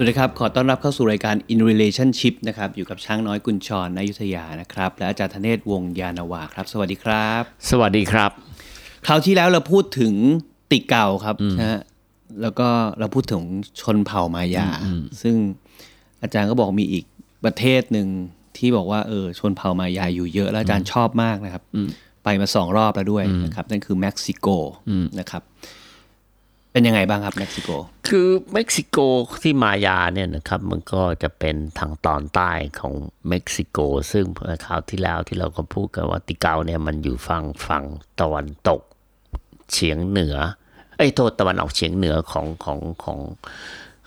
สวัสดีครับ ขอต้อนรับเข้าสู่รายการ In Relationship นะครับ อยู่กับช้างน้อยกุญชรนายุทธยานะครับ และอาจารย์ธเนศวงศ์ยานนาวาครับ สวัสดีครับ สวัสดีครับ คราวที่แล้วเราพูดถึงติเก่าครับนะฮะ แล้วก็เราพูดถึงชนเผ่ามายา ซึ่งอาจารย์ก็บอกมีอีกประเทศหนึ่งที่บอกว่าเออชนเผ่ามายาอยู่เยอะ แล้วอาจารย์ชอบมากนะครับ ไปมาสองรอบแล้วด้วยนะครับ นั่นคือเม็กซิโกนะครับ เป็นยังไงบ้างครับเม็กซิโก คือเม็กซิโกที่มายาเนี่ยนะครับมันก็จะเป็นทางตอนใต้ของเม็กซิโก ซึ่งคราวที่แล้วที่เราก็พูดกันว่าติเกาเนี่ยมันอยู่ฝั่งฝั่งตะวันตกเฉียงเหนือไอ้โทษตะวันออกเฉียงเหนือของของของ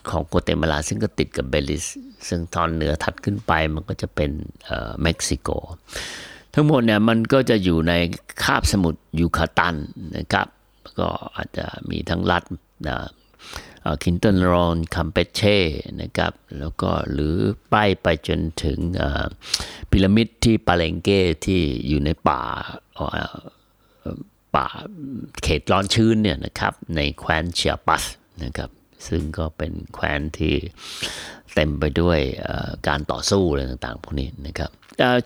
ของโกเตมาลาซึ่งก็ติดกับเบลิส ซึ่งตอนเหนือถัดขึ้นไปมันก็จะเป็นเอ่อเม็กซิโก ทั้งหมดเนี่ยมันก็จะอยู่ในคาบสมุทรยูคาตันนะครับ ก็อาจจะมีทั้งรัฐคินตันรอนคัมเปเช่นะครับแล้วก็หรือไปไปจนถึงพีระมิดที่ปาเลงเก้ที่อยู่ในป่าป่าเขตร้อนชื้นเนี่ยนะครับในแคว้นเชียปัสนะครับซึ่งก็เป็นแคว้นที่เต็มไปด้วยการต่อสู้อะไรต่างๆพวกนี้นะครับ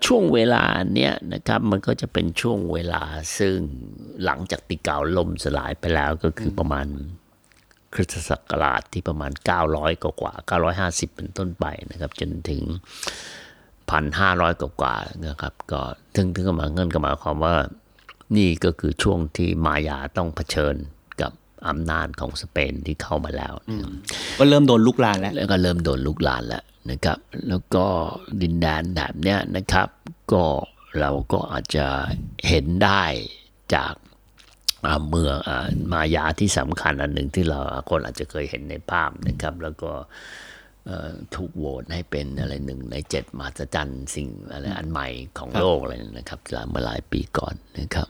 ช่วงเวลาเนี้ยนะครับมันก็จะเป็นช่วงเวลาซึ่งหลังจากติเกาล่มสลายไปแล้วก็คือประมาณคริสตศักราชที่ประมาณ 900 กว่ากว่า 950 เป็นต้นไปนะครับ จนถึง 1,500 กว่ากว่านะครับ ก็ถึงถึงก็มาเงินก็หมายความว่านี่ก็คือช่วงที่มายาต้องเผชิญกับ อำนาจของสเปนที่เข้ามาแล้วนะครับก็เริ่มโดนลุกลานแล้ว แล้วก็เริ่มโดนลุกลานแล้วนะครับ แล้วก็ดินแดนแบบเนี้ยนะครับ ก็เราก็อาจจะเห็นได้จากอ่าเมืองอามายาที่สำคัญอันหนึ่งที่เราคนอาจจะเคยเห็นในภาพนะครับ แล้วก็เอ่อถูกโหวตให้เป็นอะไรหนึ่งในเจ็ดมหัศจรรย์สิ่งอะไรอันใหม่ของโลกอะไรนะครับเมื่อหลายปีก่อนนะครับ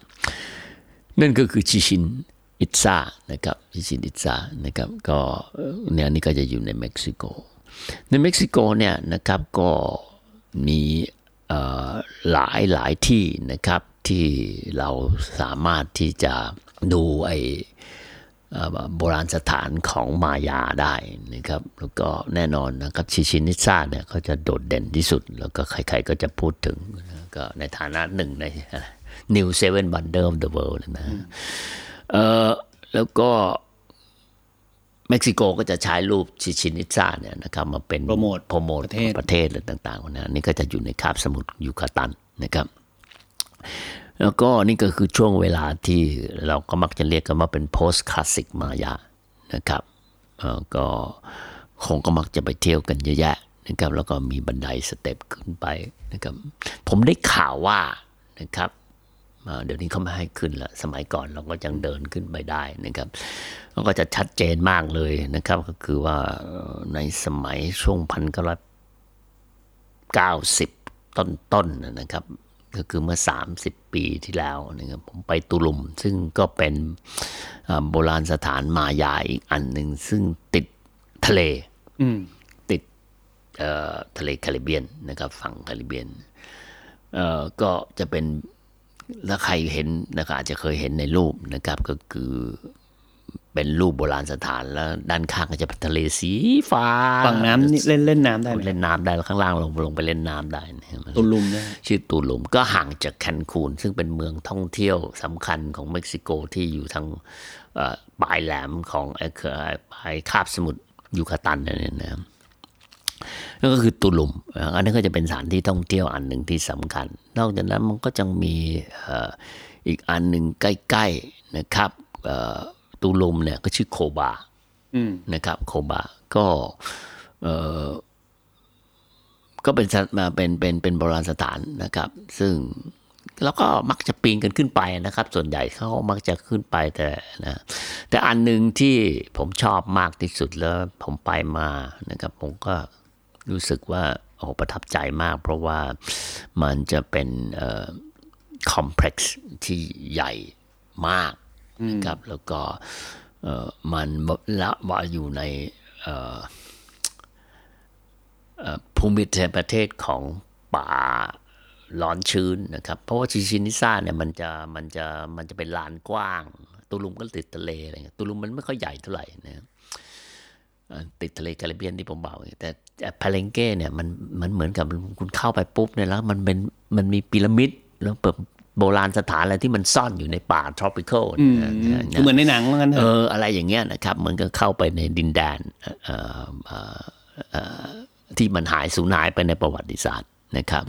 นั่นก็คือชิชิน อิตซานะครับชิชินอิตซานะครับก็เนี่ยนี่ก็จะอยู่ในเม็กซิโก ในเม็กซิโกเนี่ยนะครับก็มีหลายหลายที่นะครับที่เราสามารถที่จะดูไอโบราณสถานของมายาได้นะครับแล้วก็แน่นอนนะครับชิชินิซาเนี่ยเขาจะโดดเด่นที่สุด แล้วก็ใครๆก็จะพูดถึงก็ในฐานะหนึ่งใน New Seven Wonder of the World นะ เออแล้วก็เม็กซิโกก็จะใช้รูปชิเชนอิตซาเนี่ยนะครับมาเป็น promote promote ประเทศประเทศอะไรต่างๆนะนี่ก็จะอยู่ในคาบสมุทรยูคาตันนะครับ แล้วก็นี่ก็คือช่วงเวลาที่เราก็มักจะเรียกกันว่าเป็น post classic มายานะครับเอ่อก็คงก็มักจะไปเที่ยวกันเยอะแยะนะครับแล้วก็มีบันได step ขึ้นไปนะครับผมได้ข่าวว่านะครับอ่า เดี๋ยวนี้เขาไม่ให้ขึ้นละสมัยก่อนเราก็ยังเดินขึ้นไปได้นะครับมันก็จะชัดเจนมากเลยนะครับ ก็คือว่าเอ่อในสมัยช่วงพันเก้าร้อยเก้าสิบต้นๆนะนะครับ ก็คือเมื่อ 30 ปีที่แล้วนะครับผมไปตุลุม ซึ่งก็เป็นอ่าโบราณสถานมายาอีกอันหนึ่งซึ่งติดทะเลอืมติดเอ่อทะเลแคริบเบียนนะครับ ฝั่งแคริบเบียนเอ่อก็จะเป็น ถ้าใครเห็นนะครับอาจจะเคยเห็นในรูปนะครับก็คือเป็นรูปโบราณสถานแล้ว ด้านข้างก็จะเป็นทะเลสีฟ้าฝั่งน้ำนี่เล่นเล่นน้ำได้ไหมเล่นน้ำได้แล้วข้างล่างลงลงไปเล่นน้ำได้นะครับตุลุมได้ชื่อตูลุมก็ห่างจากแคนคูน ซึ่งเป็นเมืองท่องเที่ยวสำคัญของเม็กซิโกที่อยู่ทางเอ่อปลายแหลมของไอ้เครือปลายคาบสมุทรยูคาตันนั่นเองนะครับนั่นก็คือตูลุมอ่าอันนี้นก็จะเป็นสถานที่ท่องเที่ยวอันหนึ่งที่สำคัญ นอกจากนั้นมันก็จะมีเอ่ออีกอันหนึ่งใกล้ๆนะครับเอ่อตูลุมเนี่ยก็ชื่อโคบาอืมนะครับโคบาก็เอ่อก็เป็นสถมาเป็นเป็นเป็นโบราณสถานนะครับ ซึ่งแล้วก็มักจะปีนกันขึ้นไปนะครับ ส่วนใหญ่เขามักจะขึ้นไปแต่นะแต่อันหนึ่งที่ผมชอบมากที่สุดแล้วผมไปมานะครับ ผมก็รู้สึกว่าโอ้ประทับใจมาก เพราะว่า มันจะเป็นคอมเพล็กซ์ที่ใหญ่มากนะครับแล้วก็เอ่อมันละว่าอยู่ในเอ่อเอ่อภูมิประเทศของป่าร้อนชื้นนะครับ เพราะว่าชิชินิซ่าเนี่ยมันจะมันจะมันจะเป็นลานกว้าง ตุลุมก็ติดทะเลอะไรเงี้ยตุลุมมันไม่ค่อยใหญ่เท่าไหร่นะครับอ่า ติดทะเลแคริบเบียนที่ผมบอกแต่พาเลงเก้เนี่ยมันมันเหมือนกับคุณเข้าไปปุ๊บเนี่ยแล้วมันเป็นมันมีพีระมิดแล้วแบบโบราณสถานอะไรที่มันซ่อนอยู่ในป่า tropical อืมนะนะคือเหมือนในหนังเหมือนกันเถเออะออะไรอย่างเงี้ยนะครับมันก็เข้าไปในดินแดนเอ่อเอ่อเอ่อที่มันหายสูญหายไปในประวัติศาสตร์นะครับ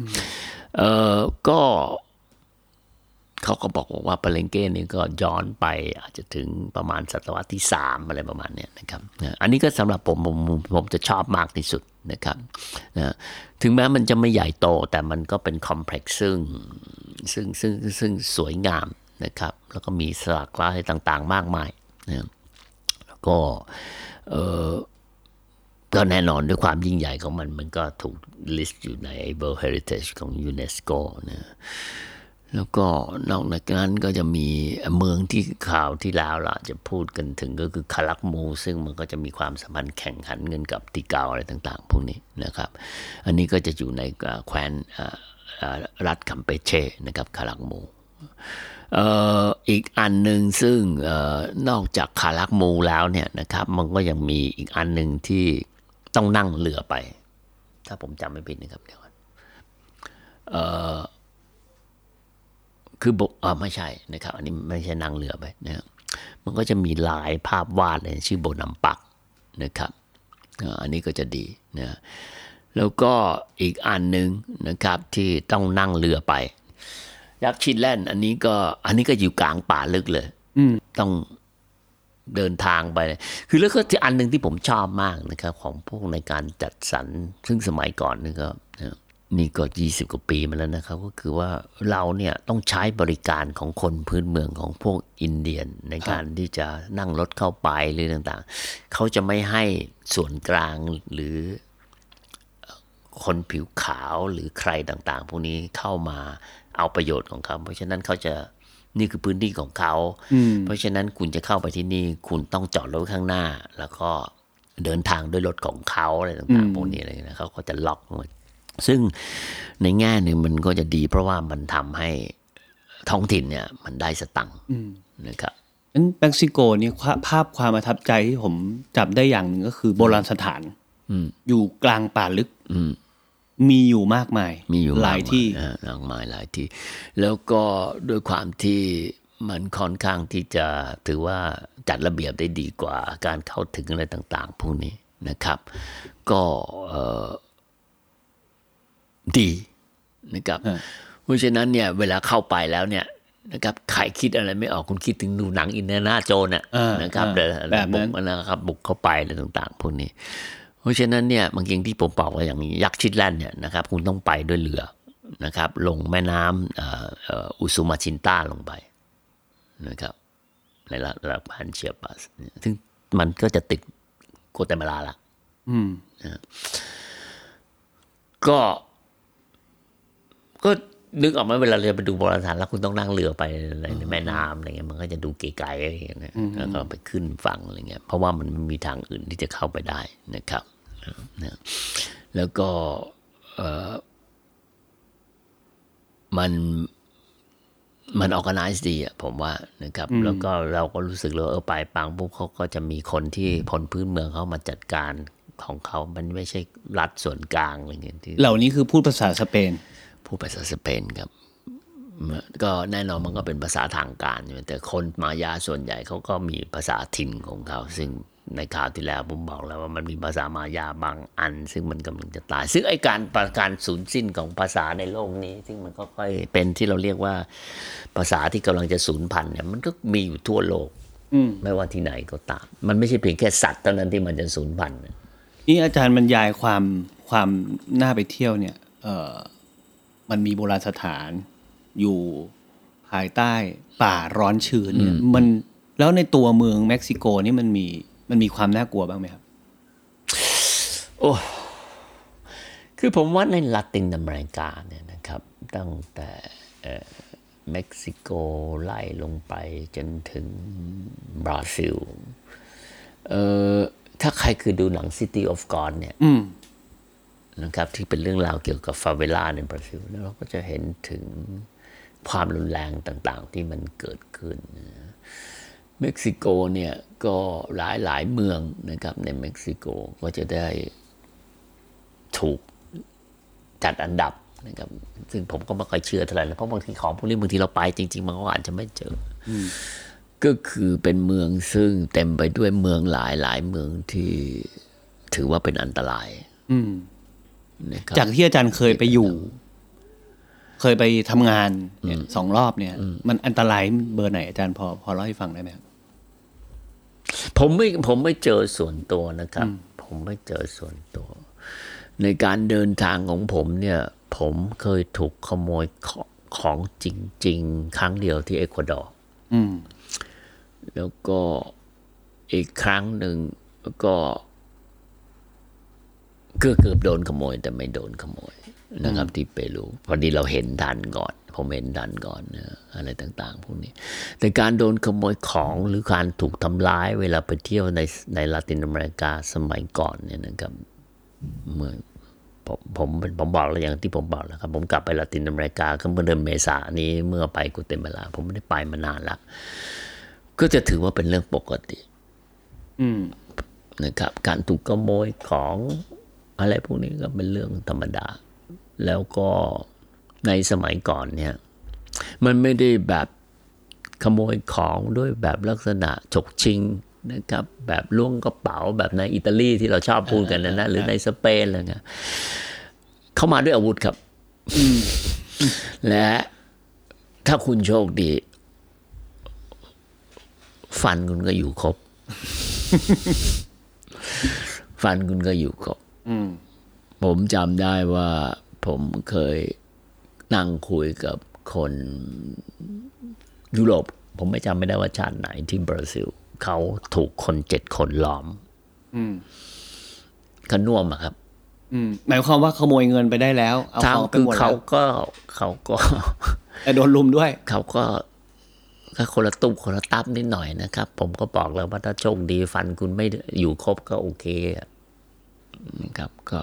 เออก็ เขาก็บอกว่าปาเลงเก้นี่ก็ย้อนไปอาจจะถึงประมาณศตวรรษที่สามอะไรประมาณเนี้ยนะครับอันนี้ก็สำหรับผมผมผมจะชอบมากที่สุดนะครับนะถึงแม้มันจะไม่ใหญ่โตแต่มันก็เป็น complex ซึ่งซึ่งซึ่งซึ่งสวยงามนะครับ แล้วก็มีสลักลายต่างๆ มากมายนะแล้วก็เออก็แน่นอนด้วยความยิ่งใหญ่ของมัน มันก็ถูก list อยู่ใน World Heritage ของยูเนสโกนะ แล้วก็นอกจากนั้นก็จะมีเมืองที่ข่าวที่แล้วล่ะ จะพูดกันถึงก็คือคารักมู ซึ่งมันก็จะมีความสัมพันธ์แข่งขันเงินกับติเกาอะไรต่าง ๆ พวกนี้นะครับ อันนี้ก็จะอยู่ในแคว้นรัฐคัมเปเช่นะครับคารักมูอีกอันหนึ่งซึ่งอนอกจากคารักมูแล้วเนี่ยนะครับมันก็ยังมีอีกอันหนึ่งที่ต้องนั่งเรือไป ถ้าผมจำไม่ผิดนะครับเดี๋ยวก่อนเอ่อ คือบอกอ่าไม่ใช่นะครับ อันนี้ไม่ใช่นั่งเรือไปนะครับมันก็จะมีลายภาพวาดเลยชื่อโบนัมปักนะครับอ่าอันนี้ก็จะดีนะแล้วก็อีกอันหนึ่งนะครับที่ต้องนั่งเรือไป ยักษ์ชินแลนด์อันนี้ก็อันนี้ก็อยู่กลางป่าลึกเลยต้องเดินทางไป คือแล้วก็ที่อันหนึ่งที่ผมชอบมากนะครับ ของพวกในการจัดสรรซึ่งสมัยก่อนนี่ก็นะ นี่ก็ยี่สิบกว่าปีมาแล้วนะครับ ก็คือว่าเราเนี่ยต้องใช้บริการของคนพื้นเมืองของพวกอินเดียน ในการที่จะนั่งรถเข้าไปหรือต่างๆ เขาจะไม่ให้ส่วนกลางหรือคนผิวขาวหรือใครต่างๆ พวกนี้เข้ามาเอาประโยชน์ของเขาเพราะฉะนั้นเขาจะนี่คือพื้นที่ของเขา เพราะฉะนั้นคุณจะเข้าไปที่นี่ คุณต้องจอดรถข้างหน้า แล้วก็เดินทางด้วยรถของเขาอะไรต่างๆพวกนี้อะไรนะเขาก็จะล็อกหมด ซึ่งในแง่หนึ่งมันก็จะดี เพราะว่ามันทำให้ท้องถิ่นเนี่ยมันได้สตังค์นะครับงั้นเม็กซิโกเนี่ยภาพความประทับใจที่ผมจับได้อย่างหนึ่งก็คือโบราณสถานอยู่กลางป่าลึกมีอยู่มากมาย มีอยู่หลายที่มากมายมากมายหลายที่ แล้วก็ด้วยความที่มันค่อนข้างที่จะถือว่าจัดระเบียบได้ดีกว่าการเข้าถึงอะไรต่าง ๆ พวกนี้นะครับ ก็เอ่อ ดีนะครับเพราะฉะนั้นเนี่ยเวลาเข้าไปแล้วเนี่ยนะครับใครคิดอะไรไม่ออกคุณคิดถึงดูหนังอินเดียนาโจนน่ะอ่านนะครับอ่าเดินแบบนั้นบุกนะครับบุกเข้าไปอะไรต่าง ๆ พวกนี้ เพราะฉะนั้นเนี่ยบางทีที่ผมบอกว่าอย่างยักษ์ชิดแลนด์เนี่ยนะครับ คุณต้องไปด้วยเรือนะครับ ลงแม่น้ำเอ่อเอ่ออุซุมาชินต้าลงไปนะครับ ในระดับพันเชียปัสเนี่ยซึ่งมันก็จะติดโกเตมาลาละอืมก็ ก็นึกออกไหมเวลาเรือไปดูโบราณสถานแล้วคุณต้องนั่งเรือไปในในแม่น้ำอะไรเงี้ยมันก็จะดูไกลๆอะไรอย่างเงี้ยนะแล้วก็ไปขึ้นฝั่งอะไรเงี้ยเพราะว่ามันไม่มีทางอื่นที่จะเข้าไปได้นะครับนะแล้วก็เออมันมันออก n i z e ดีอะผมว่านะครับ แล้วก็เราก็รู้สึกเลยว่าเออไปปังปุ๊บเขาก็จะมีคนที่พลพื้นเมืองเขามาจัดการของเขา มันไม่ใช่รัฐส่วนกลางอะไรเงี้ยที่เหล่านี้คือพูดภาษาสเปน พูดภาษาสเปนครับ ก็แน่นอนมันก็เป็นภาษาทางการอยู่แต่คนมายาส่วนใหญ่เขาก็มีภาษาถิ่นของเขา ซึ่งในข่าวที่แล้วผมบอกแล้วว่ามันมีภาษามายาบางอัน ซึ่งมันกำลังจะตาย ซึ่งไอการประการสูญสิ้นของภาษาในโลกนี้ ซึ่งมันก็ค่อยเป็นที่เราเรียกว่าภาษาที่กำลังจะสูญพันธุ์เนี่ยมันก็มีอยู่ทั่วโลกอืมไม่ว่าที่ไหนก็ตาม มันไม่ใช่เพียงแค่สัตว์เท่านั้นที่มันจะสูญพันธุ์นี่อาจารย์บรรยายความความน่าไปเที่ยวเนี่ย เออ มันมีโบราณสถานอยู่ภายใต้ป่าร้อนชื้นเนี่ยมันแล้วในตัวเมืองเม็กซิโกนี่มันมีมันมีความน่ากลัวบ้างไหมครับ โอ้คือผมว่าในลาตินอเมริกาเนี่ยนะครับ ตั้งแต่เอ่อเม็กซิโกไล่ลงไปจนถึงบราซิล เอ่อถ้าใครคือดูหนัง City of God เนี่ยอืม นะครับที่เป็นเรื่องราวเกี่ยวกับฟาเวลาในบราซิลแล้วเราก็จะเห็นถึงความรุนแรงต่างๆ ที่มันเกิดขึ้นนะเม็กซิโกเนี่ยก็หลายหลายๆเมืองนะครับในเม็กซิโกก็จะได้ถูกจัดอันดับนะครับซึ่งผมก็ไม่ค่อยเชื่อเท่าไหร่นะเพราะบางทีของพวกนี้บางทีเราไปจริง ๆ มันก็อาจจะไม่เจอก็คือเป็นเมืองซึ่งเต็มไปด้วยเมืองหลายหลายๆเมืองที่ถือว่าเป็นอันตราย อื จากที่อาจารย์เคยไปอยู่ เคยไปทำงานเนี่ยสองรอบเนี่ย มันอันตรายเบอร์ไหนอาจารย์พอพอเล่าให้ฟังได้ไหมครับผมไม่ผมไม่เจอส่วนตัวนะครับ ผมไม่เจอส่วนตัว ในการเดินทางของผมเนี่ย ผมเคยถูกขโมยของของจริง ๆ ครั้งเดียวที่เอกวาดอร์อืมแล้วก็อีกครั้งหนึ่งก็ ก็เกือบโดนขโมย แต่ไม่โดนขโมยนะครับที่เปรูพอดีเราเห็นทันก่อน ผมเห็นทันก่อนนะอะไรต่าง ๆ พวกนี้ แต่การโดนขโมยของหรือการถูกทำร้ายเวลาไปเที่ยวในในลาตินอเมริกาสมัยก่อนเนี่ยนะครับเมื่อผมผมผมบอกแล้วอย่างที่ผมบอกแล้วครับ ผมกลับไปลาตินอเมริกาก็เมื่อเดือนเมษายนนี้เมื่อไปกุเตมาลา ผมไม่ได้ไปมานานละก็จะถือว่าเป็นเรื่องปกติ อืมนะครับ การถูกขโมยของ อะไรพวกนี้ก็เป็นเรื่องธรรมดา แล้วก็ในสมัยก่อนเนี่ย มันไม่ได้แบบขโมยของด้วยแบบลักษณะฉกชิงนะครับ แบบล้วงกระเป๋าแบบในอิตาลีที่เราชอบพูดกันนะนะหรือในสเปนอะไรเงี้ยเข้ามาด้วยอาวุธครับและถ้าคุณโชคดี ฟันคุณก็อยู่ครบ ฟันคุณก็อยู่ครบอืม ผมจำได้ว่าผมเคยนั่งคุยกับคนยุโรป ผมไม่จำไม่ได้ว่าชาติไหนที่บราซิล เขาถูกคนเจ็ดคนล้อมอืมกระน่วมอะครับอืมหมายความว่าขโมยเงินไปได้แล้วเอาทางของไปคือหมดแล้เขาวก็เขาก็แต่โดนลุมด้วย เขาก็ก็คนละตุ้มคนละตับนิดหน่อยนะครับ ผมก็บอกแล้วว่าถ้าโชคดีฟันคุณไม่อยู่ครบก็โอเคอะ นะครับ ก็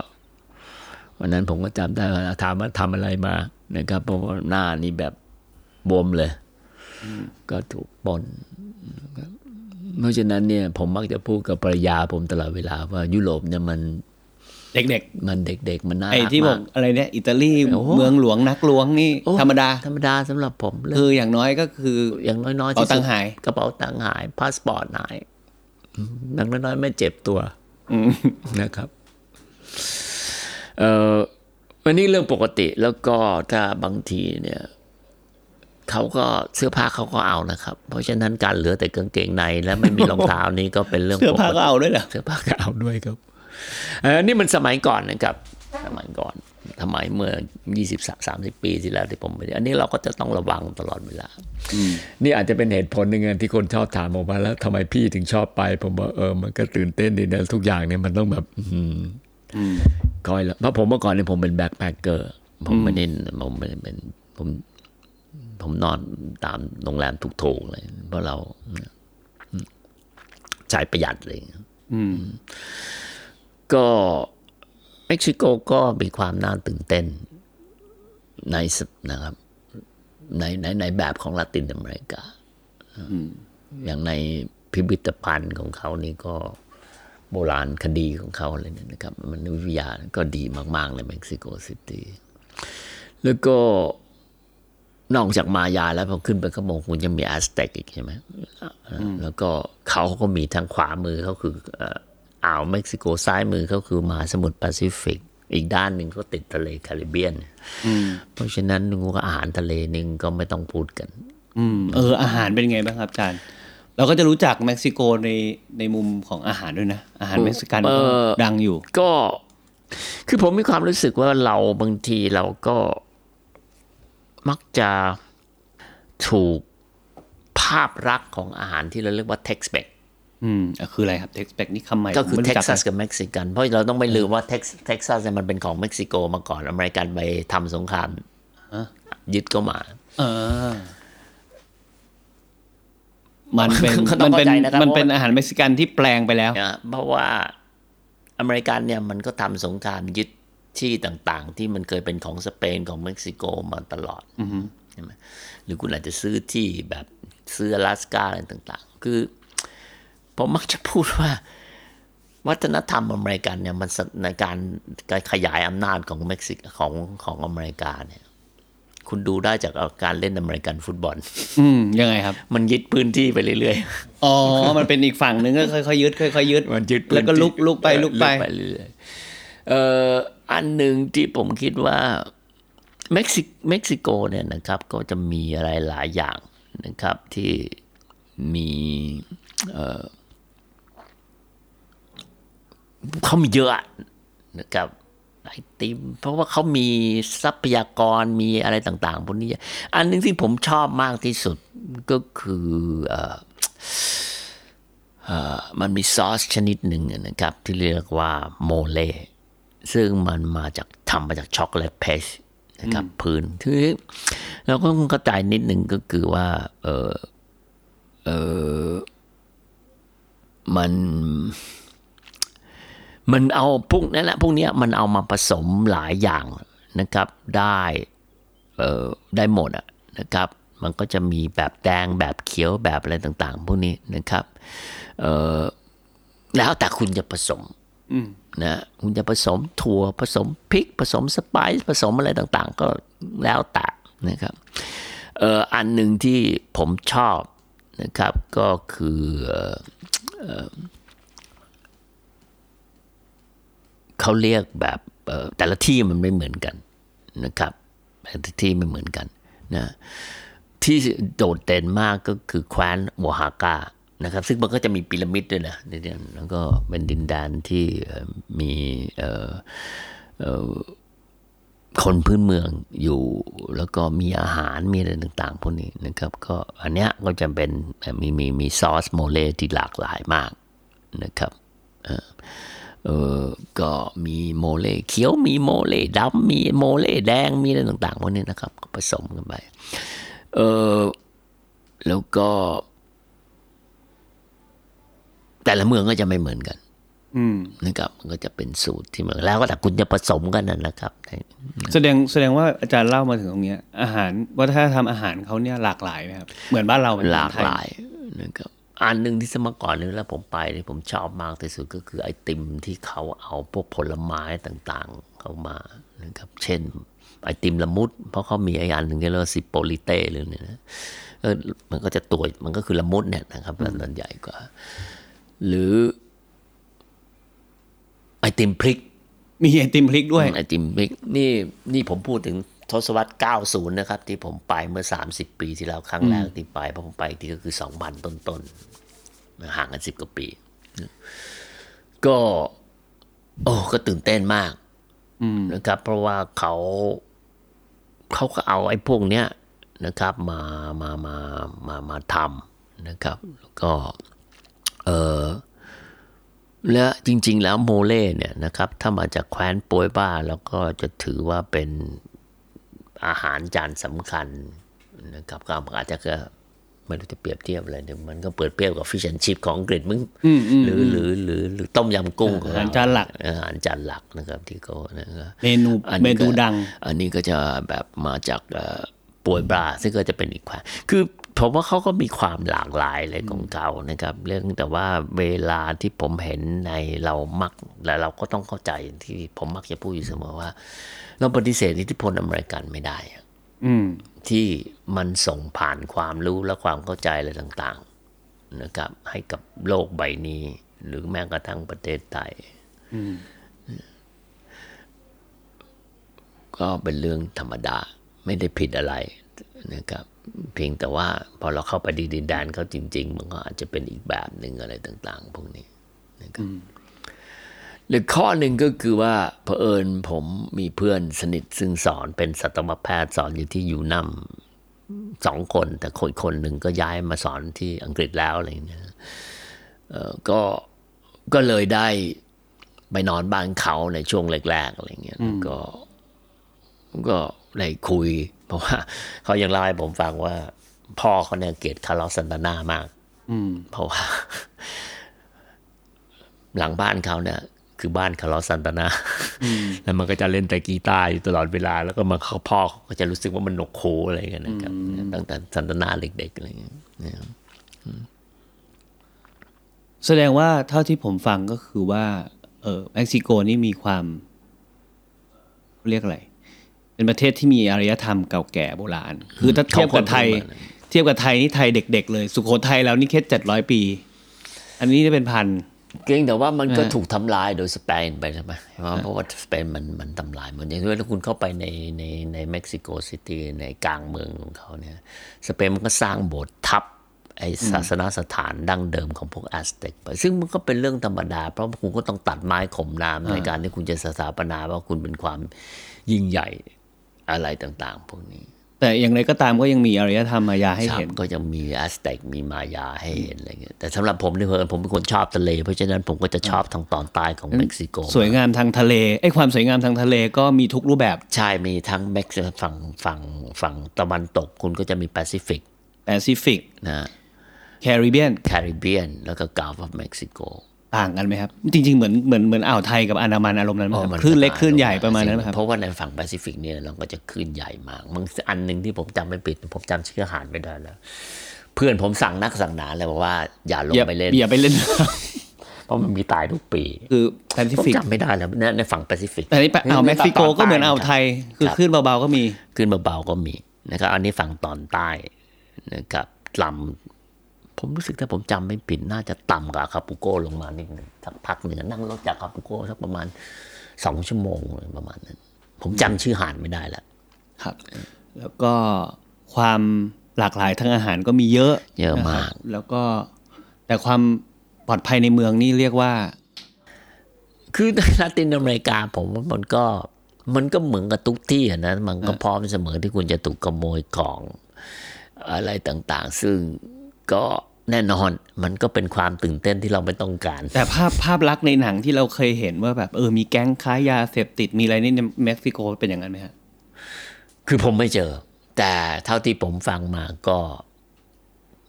วันนั้นผมก็จำได้ว่าถามว่าทำอะไรมานะครับเพราะว่าหน้านี่แบบบวมเลย ก็ถูกปล้นนะครับเพราะฉะนั้นเนี่ย ผมมักจะพูดกับภรรยาผมตลอดเวลาว่ายุโรปเนี่ยมันเด็กมันเด็ก ๆ มันน่าๆไอ้รักที่บอมากกอะไรเนี่ย อิตาลีโอ้โหเมืองหลวงนักล้วงนี่โอ้ธรรมดา ธรรมดาสำหรับผมเรื่องคืออย่างน้อยก็คืออย่างน้อยๆกระเป๋าที่สุดตังค์หาย กระเป๋าตังค์หายพาสปอร์ตหายอืมอย่างน้อยๆไม่เจ็บตัวอืมนะครับ เอ่อวันนี้เรื่องปกติแล้วก็ถ้าบางทีเนี่ยเขาก็เสื้อผ้าเขาก็เอานะครับ เพราะฉะนั้นการเหลือแต่กางเกงในและไม่มีรองเท้านี้ก็เป็นเรื่องเสื้อผ้าปติก็เอาด้วยเหรอเสื้อผ้าก็เอาด้วยครับเออนี่มันสมัยก่อนนะครับสมัยก่อนสมัยเมื่อยี่สิบสามสิบปีที่แล้วที่ผมไปอันนี้เราก็จะต้องระวังตลอดเวลานี่อาจจะเป็นเหตุผลหนึ่งที่คนชอบถามผมว่าแล้วทำไมพี่ถึงชอบไป ผมบอกเออมันก็ตื่นเต้นดีนะทุกอย่างเนี่ยมันต้องแบบอืม คอยละเพราะผมเมื่อก่อนเนี่ยผมเป็นแบ็คแพคเกอร์ ผมไม่ได้ผมไม่ได้เป็นผมผมนอนตามโรงแรมถูกๆเลย เพราะเราใช้ประหยัดเลยอืมก็เม็กซิโกก็มีความน่าตื่นเต้น ในสนะครับ ในในในแบบของลาตินอเมริกาอย่างในพิพิธภัณฑ์ของเขานี่ก็ โบราณคดีของเขาอะไรเนี่ยนะครับ มันวิทยาก็ดีมาก ๆ เลยเม็กซิโกซิตี้แล้วก็นอกจากมายาแล้วพอขึ้นไปข้างบนคุณยังมีแอสเต็กอีกใช่ไหมแล้วก็เขาก็มีทางขวามือเขาคือเอ่ออ่าวเม็กซิโกซ้ายมือเขาคือมหาสมุทรแปซิฟิก อีกด้านหนึ่งก็ติดทะเลแคริบเบียนเพราะฉะนั้นงูก็อาหารทะเลนึงก็ไม่ต้องพูดกันอืมเอออาหารเป็นไงบ้างครับอาจารย์ เราก็จะรู้จักเม็กซิโกในในมุมของอาหารด้วยนะ อาหารเม็กซิกันเออก็ดังอยู่ ก็ คือผมมีความรู้สึกว่าเราบางทีเราก็มักจะถูกภาพลักษณ์ของอาหารที่เราเรียกว่า Tex Mex อืมอะคืออะไรครับ Tex Mex นี่คำใหม่ผมไม่รู้จัก ก็คือเท็กซัสกับเม็กซิกัน เพราะเราต้องไม่ลืมว่าเท็กเท็กซัสเนี่ยมันเป็นของเม็กซิโกมาก่อนอเมริกันไปทำสงครามยึดก็มา เออ มันเป็นมันเป็นก็ต้องเข้าใจนะครับมันเป็นอาหารเม็กซิกันที่แปลงไปแล้วนะเพราะว่าอเมริกันเนี่ยมันก็ทำสงครามยึดที่ต่างๆ ที่มันเคยเป็นของสเปนของเม็กซิโกมาตลอดใช่ไหมหรือคุณอาจจะซื้อที่แบบซื้ออลาสกาอะไรต่าง ๆ คือผมมักจะพูดว่า วัฒนธรรมอเมริกันเนี่ยมันสในการการขยายอำนาจของเม็กซิกของของอเมริกาเนี่ย คุณดูได้จากการเล่นอเมริกันฟุตบอล อืมยังไงครับ มันยึดพื้นที่ไปเรื่อยๆ อ๋อ มันเป็นอีกฝั่งหนึ่งก็ค่อยๆยึดค่อยๆยึดมันยึดพื้นแล้วก็ที่ลุกลุกไปลุกไปเรื่อยๆเอ่ออันหนึ่งที่ผมคิดว่าเม็กซิเม็กซิโกเนี่ยนะครับ ก็จะมีอะไรหลายอย่างนะครับที่มีเอ่อเขามีเยอะอะนะครับ ไอติม เพราะว่าเขามีทรัพยากรมีอะไรต่าง ๆ พวกนี้ อันหนึงที่ผมชอบมากที่สุดก็คือเอ่อเอ่อมันมีซอสชนิดหนึ่งนะครับ ที่เรียกว่าโมเล ซึ่งมันมาจากทำมาจากช็อกโกแลตเพสนะครับพื้นทีนี้เราก็ต้องเข้าใจนิดหนึ่งก็คือว่า เออเออมัน มันเอาพวกนั้นแหละพวกเนี้ยมันเอามาผสมหลายอย่างนะครับ ได้เอ่อได้หมดอะนะครับ มันก็จะมีแบบแดงแบบเขียวแบบอะไรต่างๆ พวกนี้นะครับเอ่อแล้วแต่คุณจะผสมนะคุณจะผสมถั่วผสมพริก ผสมสไปซ์ผสมอะไรต่างๆ ก็แล้วแต่นะครับเอ่ออันหนึ่งที่ผมชอบนะครับก็คือเอ่อ เขาเรียกแบบแต่ละที่มันไม่เหมือนกันนะครับแต่ละที่ไม่เหมือนกันนะที่โดดเด่นมากก็คือแคว้นโอฮาก้านะครับซึ่งมันก็จะมีพีระมิดด้วยนะในเนี่ยแล้วก็เป็นดินแดนที่มีคนพื้นเมืองอยู่แล้วก็มีอาหารมีอะไรต่างๆพวกนี้นะครับก็อันเนี้ยก็จะเป็นมีมีมีซอสโมเลที่หลากหลายมากนะครับ เออก็มีโมเลเขียวมีโมเลดำมีโมเลแดงมีอะไรต่างๆพวกนี้นะครับก็ผสมกันไปเออแล้วก็ แต่ละเมืองก็จะไม่เหมือนกันอืมนะครับมันก็จะเป็นสูตรที่เหมือนแล้วก็แต่คุณจะผสมกันนะนะครับ แสดงแสดงว่าอาจารย์เล่ามาถึงตรงเนี้ยอาหารวัฒนธรรมอาหารเขาเนี่ยหลากหลายไหมครับ เหมือนบ้านเราไหมหลากไทยหลายนะครับ อันหนึ่งที่สมัยก่อนเนี่ยแล้วผมไปเนี่ยผมชอบมากที่สุดก็คือไอติมที่เขาเอาพวกผลไม้ต่างๆ เข้ามานะครับ เช่น ไอติมละมุด เพราะเขามีไออันหนึ่งที่เรียกว่าซิโปลิเต้หรือเนี่ยนะเออมันก็จะตัวมันก็คือละมุดเนี่ยนะครับแล้วมันใหญ่กว่า หรือไอติมพริก มีไอติมพริกด้วยไอติมพริกนี่นี่ผมพูดถึง ทศวรรษ 90 นะครับ ที่ผมไปเมื่อ 30 ปีที่แล้วครั้งแรกที่ไปเพราะผมไปอีกทีก็คือ 2,000 ต้นๆห่างกัน 10 กว่าปี ก็ โอ้ก็ตื่นเต้นมากนะครับ เพราะว่าเขาเขาก็เอาไอ้พวกเนี้ยนะครับมามามามามาทำนะครับแล้วก็เออและจริง ๆ แล้วโมเล่เนี่ยนะครับ ถ้ามาจากแคว้นโปวยบ้าแล้วก็จะถือว่าเป็น อาหารจานสำคัญนะครับก็อาจจะก็ไม่รู้จะเปรียบเทียบอะไรเนี่ยมันก็เปิดเปรียบกับฟิชแอนชิพของอังกฤษมึงหรือหรือหรือหรือต้มยำกุ้งของอาหารจานหลักอาหารจานหลักนะครับที่เขานะครับเมนูอันเมนี้ก็นูดัง อันนี้ก็จะแบบมาจากเอ่อป่วยบราซึ่งก็จะเป็นอีกความคือ ผมว่าเขาก็มีความหลากหลายเลยของเขานะครับ เรื่องแต่ว่าเวลาที่ผมเห็นในเรามักและเราก็ต้องเข้าใจที่ผมมักจะพูดอยู่เสมอว่า เราปฏิเสธอิทธิพลอเมริกันไม่ได้อะอืมที่มันส่งผ่านความรู้และความเข้าใจอะไรต่าง ๆ นะครับ ให้กับโลกใบนี้ หรือแม้กระทั่งประเทศไทยก็เป็นเรื่องธรรมดา ไม่ได้ผิดอะไรนะครับ เพียงแต่ว่าพอเราเข้าไปดีดินแดนเขาจริง ๆ มันก็อาจจะเป็นอีกแบบหนึ่งอะไรต่าง ๆ พวกนี้นะครับหรือข้อหนึ่งก็คือว่าเผอิญผมมีเพื่อนสนิทซึ่งสอนเป็นสัตวแพทย์สอนอยู่ที่ยูนัมสองคน แต่คนคนหนึ่งก็ย้ายมาสอนที่อังกฤษแล้วอะไรอย่างเงี้ยเอ่อก็ก็เลยได้ไปนอนบ้านเขาในช่วงแรกๆอะไรเงี้ยแล้วก็ก็ได้คุยเพ ราะว่าเขายังเล่าให้ผมฟังว่า พ่อเขาเนี่ยเกลียดคาร์ลอสซันตานามาก อืม เพราะว่า หลังบ้านเขาเนี่ย คือบ้านคาร์ลอสซันตานาแล้วมันก็จะเล่นแต่กีตาร์อยู่ตลอดเวลา แล้วก็มาเขาพ่อเขาก็จะรู้สึกว่ามันหนกหูอะไรกันนะครับตั้งแต่ซันตานาเด็กๆอะไรอย่างเงี้ยนะครับแสดงว่าเท่าที่ผมฟังก็คือว่า เออเม็กซิโกนี่มีความเรียกอะไร เป็นประเทศที่มีอารยธรรมเก่าแก่โบราณ คือถ้าเทียบกับไทยของคนโบราณเทียบกับไทยนี่ไทยเด็ก ๆ เลย สุโขทัยแล้วนี่แค่เจ็ดร้อยปี อันนี้เป็นพันเก่งแต่ว่ามันก็นะฮะถูกทำลายโดยสเปนไปใช่ไหมเพราะว่าสเปนมันมันทำลายหมดอย่างเช่นถ้าคุณเข้าไปในในในเม็กซิโกซิตี้ในกลางเมืองของเขาเนี่ยสเปนมันก็สร้างโบสถ์ทับไอศาสนสถานดั้งเดิมของพวกแอสเต็กไปซึ่งมันก็เป็นเรื่องธรรมดา เพราะคุณก็ต้องตัดไม้ข่มน้ำในการที่คุณจะสถาปนาว่าคุณเป็นความยิ่งใหญ่ อะไรต่างๆ พวกนี้ แต่อย่างไรก็ตามก็ยังมีอารยธรรมมายาให้ครับเห็นก็ยังมีแอสเต็กมีมายาให้เห็นอะไรเงี้ยแต่สำหรับผมเนี่ยเผอิญผมเป็นคนชอบทะเล เพราะฉะนั้นผมก็จะชอบทางตอนใต้ของเม็กซิโก สวยงามทางทะเลไอ้ความสวยงามทางทะเลก็มีทุกรูปแบบใช่มีทั้งเม็กซิฝั่งฝั่งฝั่งตะวันตกคุณก็จะมีแปซิฟิกแปซิฟิกนะแคริเบียนแคริบเบียนแล้วก็ Gulf of Mexico ต่างกันไหมครับ จริง ๆ เหมือนเหมือนเหมือนอ่าวไทยกับอันดามันอารมณ์นั้นไหมครับคลื่นเล็กคลื่นใหญ่ประมาณนั้นไหมครับเพราะว่าในฝั่งแปซิฟิกเนี่ยเราก็จะคลื่นใหญ่มากมันอันหนึ่งที่ผมจำไม่ผิด ผมจำชื่อหาดไม่ได้แล้ว เพื่อนผมสั่งนักสั่งหนาเลยบอกว่าอย่าลงอย่าไปเล่นอย่าไปเล่นเพราะมันมีตายทุกปี คือแปซิฟิกผมจำไม่ได้แล้วในในฝั่งแปซิฟิกแต่นี่อ่าวเม็กซิโกก็เหมือนอ่าวไทย คือคลื่นเบาๆก็มีขึ้นเบาๆก็มีนะครับอันนี้ฝั่งตอนใต้นะครับลำ ผมรู้สึกถ้าผมจำไม่ผิดน่าจะต่ำกว่าอาคาปูโกลงมานิดหนึ่งสักพักหนึ่งนั่งรถจากอาคาปูโกสักประมาณสองชั่วโมงเลยประมาณนั้น ผมจำชื่อหาดไม่ได้แล้วครับ แล้วก็ความหลากหลายทางอาหารก็มีเยอะ เยอะมากนะครับแล้วก็แต่ความปลอดภัยในเมืองนี่เรียกว่า คือในลาตินอเมริกาผมว่ามันก็มันก็เหมือนกับทุกที่อะนะมันก็พร้อมเสมอที่คุณจะถูกขโมยของอะไรต่างๆ ซึ่งก็ แน่นอนมันก็เป็นความตื่นเต้นที่เราไม่ต้องการ แต่ภาพภาพลักษณ์ในหนังที่เราเคยเห็นว่าแบบเออมีแก๊งค้ายาเสพติดมีอะไรนี่ในเม็กซิโกเป็นอย่างนั้นไหมฮะคือผมไม่เจอ แต่เท่าที่ผมฟังมาก็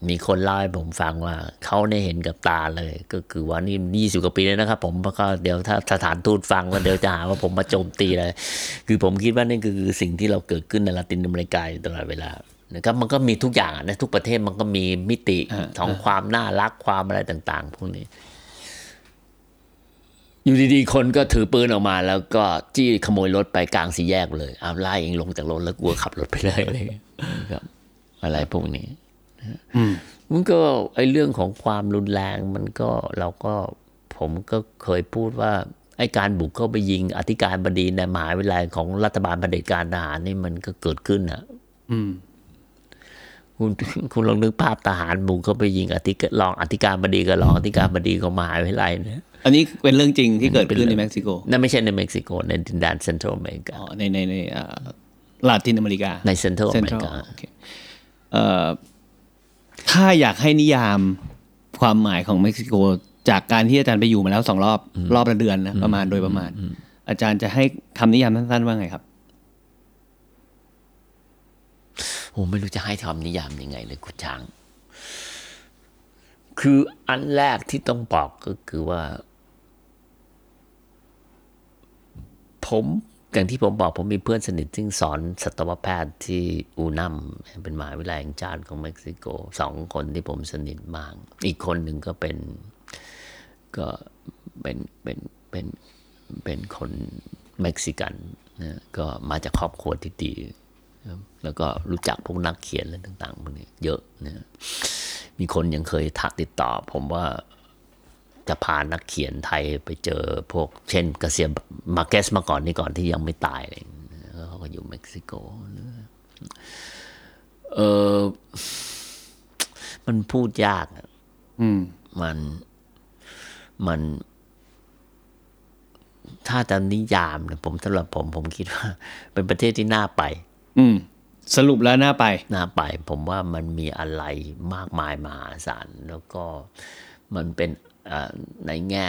มีคนเล่าให้ผมฟังว่าเขาเนี่ยเห็นกับตาเลย ก็คือว่านี่ยี่สิบกว่าปีแล้วนะครับ ผมเพราะก็เดี๋ยวถ้าสถานทูตฟังแล้วเดี๋ยวจะหาว่าผมมาโจมตีเลย คือผมคิดว่านี่คือสิ่งที่เราเกิดขึ้นในลาตินอเมริกาอยู่ตลอดเวลา นะครับมันก็มีทุกอย่างอะนะทุกประเทศมันก็มีมิติอ่าของความน่ารักความอะไรต่าง ๆ พวกนี้ อยู่ดีๆ คนก็ถือปืนออกมา แล้วก็จี้ขโมยรถไปกลางสี่แยกเลยเอาไล่เองลงจากรถแล้วกลัวขับรถไปเลยอะไรอย่างเงี้ยครับ อะไรพวกนี้มันก็ไอเรื่องของความรุนแรงมันก็เราก็ผมก็เคยพูดว่าไอการบุกเข้าไปยิง อธิการบดีในมหาวิทยาลัยของรัฐบาลเผด็จการทหารนี่มันก็เกิดขึ้นอะอืม คุณคุณลองนึกภาพทหารบุกเข้าไปยิงอธิการรองอธิการบดีกับรองอธิการบดีของมหาวิทยาลัยเนี่ยอันนี้เป็นเรื่องจริงที่เกิดขึ้นในเม็กซิโกนั่นไม่ใช่ในเม็กซิโกในดินแดนเซ็นทรัลอเมริกาอ๋อในในในอ่าลาตินอเมริกาในเซ็นทรัลอเซ็นเมทรัริลกาโอเคเอ่อถ้าอยากให้นิยามความหมายของเม็กซิโก จากการที่อาจารย์ไปอยู่มาแล้วสองรอบรอบละเดือนนะประมาณโดยประมาณ อาจารย์จะให้คำนิยามสั้นๆว่าไงครับ โอ้ไม่รู้จะให้คำนิยามยังไงเลยคุณช้าง คืออันแรกที่ต้องบอกก็คือว่า ผมอย่างที่ผมบอกผมมีเพื่อนสนิทที่งสอนสัตวแพทย์ที่อูนัมเป็นมหาวิทยาลัยแห่งชาติของเม็กซิโกสองคนที่ผมสนิทมาก อีกคนหนึ่งก็เป็นก็เป็นเป็นเป็นเป็นคนเม็กซิกันนะก็มาจากครอบครัวที่ดี แล้วก็รู้จักพวกนักเขียนอะไรต่างๆพวกนี้เยอะนะมีคนยังเคยทักติดต่อ ผมว่าจะพานักเขียนไทยไปเจอพวกเช่นกาเซียมาเกสมาก่อนนี่ก่อนที่ยังไม่ตายเลยแล้วเขาก็อยู่เม็กซิโกนะเออมันพูดยากอะอืมมันมัน ถ้าจะนิยามเนี่ยผมสำหรับผม ผมคิดว่า เป็นประเทศที่น่าไป อืม สรุปแล้วน่าไปน่าไป ผมว่ามันมีอะไรมากมายมหาศาลแล้วก็มันเป็นเอ่อในแง่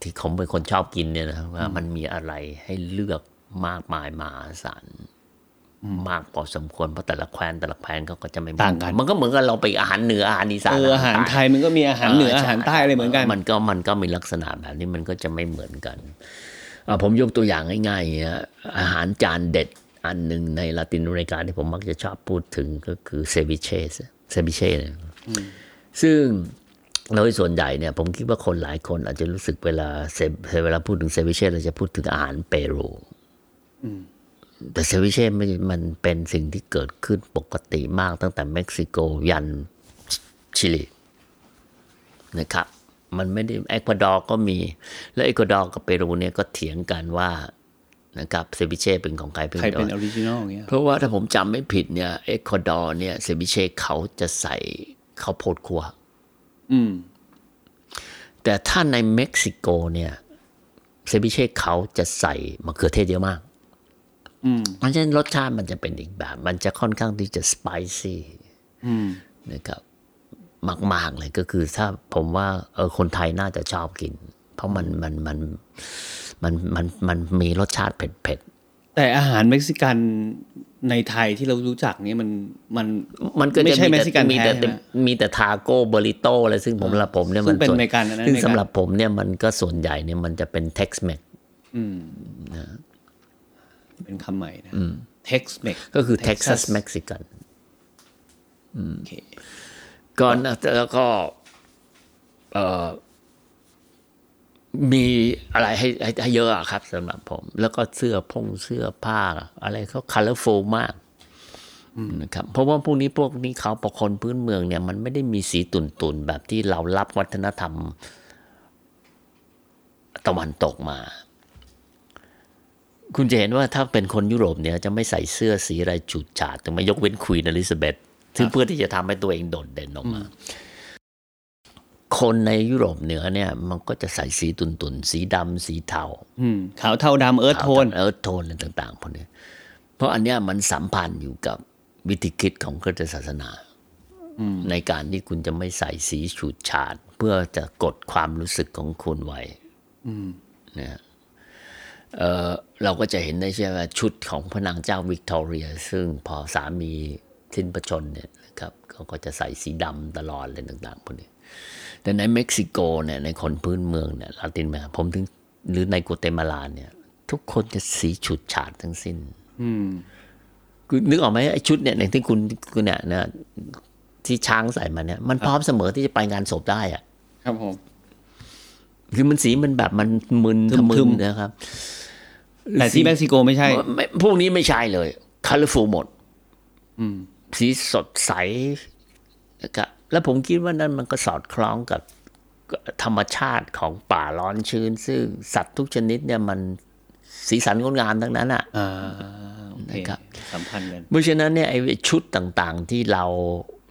ที่ผมเป็นคนชอบกินเนี่ยนะว่ามันมีอะไรให้เลือกมากมายมหาศาลมากพอสมควรเพราะแต่ละแคว้นแต่ละแคว้นเขาก็จะไม่เหมือต่างกัน มันก็เหมือนกับเราไปอาหารเหนืออาหารอีสานเอออาหารไทยมันก็มีอาหารเหนืออาหารใต้อะไรเหมือนกัน มันก็มันก็มีลักษณะแบบนี้มันก็จะไม่เหมือนกันอะผมยกตัวอย่างง่ายๆนะอาหารจานเด็ด อันหนึ่งในลาตินอเมริกาที่ผมมักจะชอบพูดถึงก็คือเซบิเช่เซบิเช่เนี่ยซึ่งโดยส่วนใหญ่เนี่ยผมคิดว่าคนหลายคนอาจจะรู้สึกเวลาเซเวลาพูดถึงเซบิเช่เราจะพูดถึงอาหารเปรูแต่เซบิเช่มันมันเป็นสิ่งที่เกิดขึ้นปกติมากตั้งแต่เม็กซิโกยันชิลีนะครับ มันไม่ได้เอกวาดอร์ก็มี แล้วเอกวาดอร์กับเปรูเนี่ยก็เถียงกันว่า นะครับเซบิเช่เป็นของใครเป็นใครเป็อง original อย่างเงี้ยเพราะว่าถ้าผมจำไม่ผิดเนี่ยเอกวาดอร์เนี่ยเซบิเช่เขาจะใส่ข้าวโพดคั่วอืม แต่ถ้าในเม็กซิโกเนี่ยเซบิเช่เขาจะใส่มะเขือเทศเยอะมากอืมเพราะฉะนั้นรสชาติมันจะเป็นอีกแบบ มันจะค่อนข้างที่จะ spicy อืมนะครับมาก ๆ เลยก็คือถ้าผมว่าเออคนไทยน่าจะชอบกิน เพราะมันมันมัน มันมันมันมีรสชาติเผ็ดแต่อาหารเม็กซิกันในไทยที่เรารู้จักเนี่ยมันมันๆมันก็จะมีแต่มีแต่ไม่ใช่เม็กซิกันแท้ใช่ไหมมีแต่ทาโก้เบอริโตอะไรซึ่งผมสำหรับผมเนี่ยซึ่มันงเป็นส่วอเมริกันอันนั้นซึ่งอเมริกันสำหรับผมเนี่ยมันก็ส่วนใหญ่เนี่ยมันจะเป็น Tex Mexอืมเป็นคำใหม่นะ Tex Mex ก็คือเท็กซัสเม็กซิกันโอเคก่อนนะแล้วก็เอ่อ มีอะไรให้ให้ให้เยอะครับสำหรับผม แล้วก็เสื้อพงเสื้อผ้า อะไรเขา colorful มากนะครับเพราะว่าพวกนี้พวกนี้เขาปกคนพื้นเมืองเนี่ย มันไม่ได้มีสีตุ่นๆแบบที่เรารับวัฒนธรรม ตะวันตกมา คุณจะเห็นว่าถ้าเป็นคนยุโรปเนี่ย จะไม่ใส่เสื้อสีอะไรฉูดฉาดถึงไม่ยกเว้นควีนอลิซาเบธซึ่งเพื่อที่จะทำให้ตัวเองโดดเด่นออกมา คนในยุโรปเหนือเนี่ย มันก็จะใส่สีตุ่นๆสีดำสีเทาอืมขาวเทาดำเอิร์ธโทนเอิร์ธโทนอะไรต่างๆพวกนี้เพราะอันเนี้ยมันสัมพันธ์อยู่กับวิธีคิดของคริสตศาสนาในการที่คุณจะไม่ใส่สีฉูดฉาด เพื่อจะกดความรู้สึกของคุณไว้เนี่ยเออเราก็จะเห็นได้ใช่ไหมชุดของพระนางเจ้าวิกตอเรีย ซึ่งพอสามีสิ้นพระชนม์เนี่ยนะครับเขาก็จะใส่สีดำตลอดอะไรต่างๆพวกนี้ แต่ในเม็กซิโกเนี่ยในคนพื้นเมืองเนี่ยลาตินอเมริกาผมถึงหรือในกัวเตมาลาเนี่ย ทุกคนจะสีฉูดฉาดทั้งสิ้น อืมคือนึกออกไหมไอ้ชุดเนี่ยในที่คุณคุณเนี่ยนะที่ช้างใส่มาเนี่ย มันพร้อมเสมอที่จะไปงานศพได้อะครับผมคือมันสีมันแบบมันมึนทึทะมๆมึนนะครับ แต่ที่เม็กซิโกไม่ใช่ไม่พวกนี้ไม่ใช่เลย colorful หมดอืมสีสดใสนะครับ แล้วผมคิดว่านั่นมันก็สอดคล้องกับธรรมชาติของป่าร้อนชื้น ซึ่งสัตว์ทุกชนิดเนี่ยมันสีสันงดงามทั้งนั้นอะอ่าโอเคนะครับสัมพันธ์กันเพราะฉะนั้นเนี่ยไอ้ชุดต่างๆที่เรา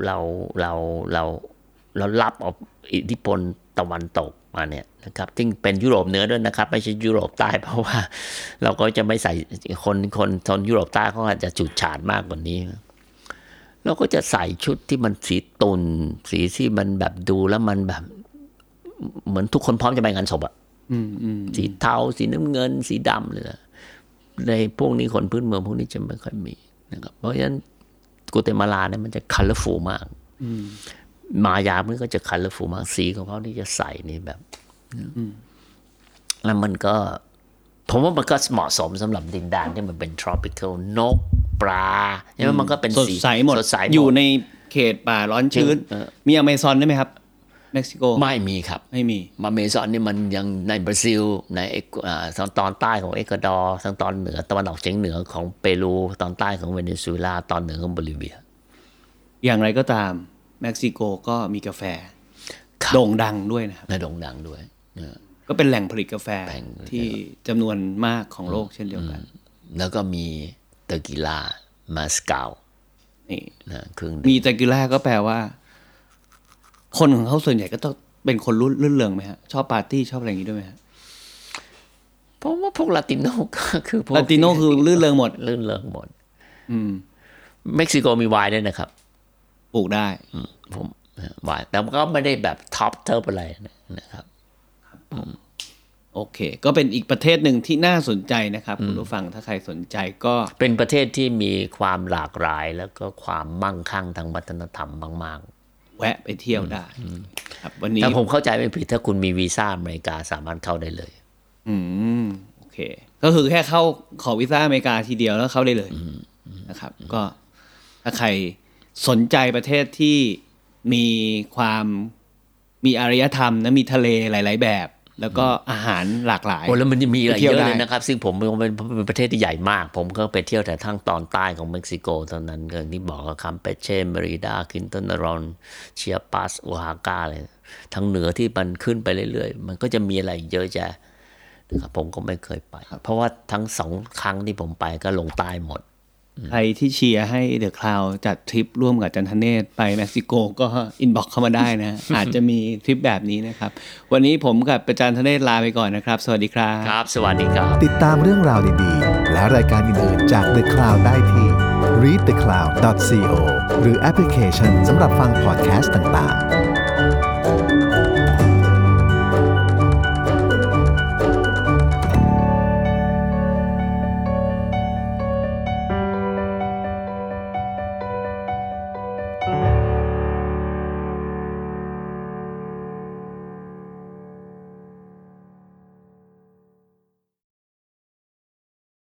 เราเราเราเรารับเอาอิทธิพลตะวันตกมาเนี่ยนะครับซึ่งเป็นยุโรปเหนือด้วยนะครับ ไม่ใช่ยุโรปใต้เพราะว่า เราก็จะไม่ใส่คนคนทนยุโรปใต้เขาอาจจะฉูดฉาดมากกว่านี้ เราก็จะใส่ชุดที่มันสีตุ่นสีที่มันแบบดูแล้วมันแบบ เหมือนทุกคนพร้อมจะไปงานศพอะอืมอืมสีเทาสีน้ำเงิน สีดำเลยนะในพวกนี้คนพื้นเมืองพวกนี้จะไม่ค่อยมีนะครับ เพราะฉะนั้นกัวเตมาลาเนี่ยมันจะ colorful มากมายามันก็จะ colorful มากสีของเขาที่จะใส่นี่แบบแล้วมันก็ ผมว่ามันก็เหมาะสมสำหรับดินแดนที่มันเป็น tropical นก ปลาใช่ไหมมันก็เป็นสดสีใสหมดสดใสหมดอยู่ในเขตป่าร้อนชื้นเออมีอเมซอนได้ไหมครับเม็กซิโกไม่มีครับไม่มีอเมซอนนี่มันยังในบราซิล ในเอกอ่าทางตอนใต้ของเอกวาดอร์ทางตอนเหนือตะวันออกเฉียงเหนือของเปรูตอนใต้ของเวเนซุเอลาตอนเหนือของโบลิเวีย อย่างไรก็ตามเม็กซิโกก็มีกาแฟครับโด่งดังด้วยนะครับและโด่งดังด้วยเออก็เป็นแหล่งผลิตกาแฟแหล่งผลิตที่จำนวนมากของโลกเช่นเดียวกัน แล้วก็มีเตอร์กิลามาสกาวนี่นะเครื่องมีดื่มตะกิล่าก็แปลว่า คนของเขาส่วนใหญ่ก็ต้องเป็นคนรุ่นรื่นเริงไหมฮะ ชอบปาร์ตี้ชอบอะไรอย่างนี้ด้วยไหมฮะเพราะว่าพวกลาติโนก็คือพวกลาติโนคือรื่นเริงหมด รื่นเริงหมด อืม เม็กซิโกมีไวน์ด้วยนะครับปลูกได้ อืมผมไวน์แต่มันก็ไม่ได้แบบ top tier อะไรนะครับ โอเค ก็เป็นอีกประเทศหนึ่งที่น่าสนใจนะครับ คุณผู้ฟังถ้าใครสนใจก็เป็นประเทศที่มีความหลากหลายแล้วก็ความมั่งคั่งทางวัฒนธรรมมากแวะไปเที่ยวได้ครับ วันๆนี้ถ้าผมเข้าใจไม่ผิดถ้าคุณมีวีซ่าอเมริกาสามารถเข้าได้เลย อืมโอเค ก็คือแค่เข้าขอวีซ่าอเมริกาทีเดียวแล้วเข้าได้เลยนะครับ ก็ถ้าใครสนใจประเทศที่มีความมีอารยธรรมนะมีทะเลหลาย ๆ แบบ แล้วก็อาหารหลากหลายโอ้แล้วมันจะมีอะไรไปเที่เยยวอะเลยได้นะครับ ซึ่งผมเป็นเป็นประเทศที่ใหญ่มาก ผมก็ไปเที่ยวแต่ทางตอนใต้ของเม็กซิโกตอนนั้นอย่างที่บอกคัมเปเช่เมริดากินตานาโรเชียปัสโออาฮากาเลยทางเหนือที่มันขึ้นไปเรื่อยๆ มันก็จะมีอะไรเยอะแยะนะครับผมก็ไม่เคยไป เพราะว่าทั้งสองครั้งที่ผมไปก็ลงใต้หมด ใครที่เชียร์ให้ The Cloud จัดทริปร่วมกับจันทเนศไปเม็กซิโกก็ inbox เข้ามาได้นะ อาจจะมีทริปแบบนี้นะครับ วันนี้ผมกับประจันทเนศลาไปก่อนนะครับ สวัสดีครับครับ สวัสดีครับ ติดตามเรื่องราวดีๆ และรายการอื่นๆจาก The Cloud ได้ที่ readthecloud.co หรือแอปพลิเคชันสำหรับฟังพอดแคสต์ต่างๆ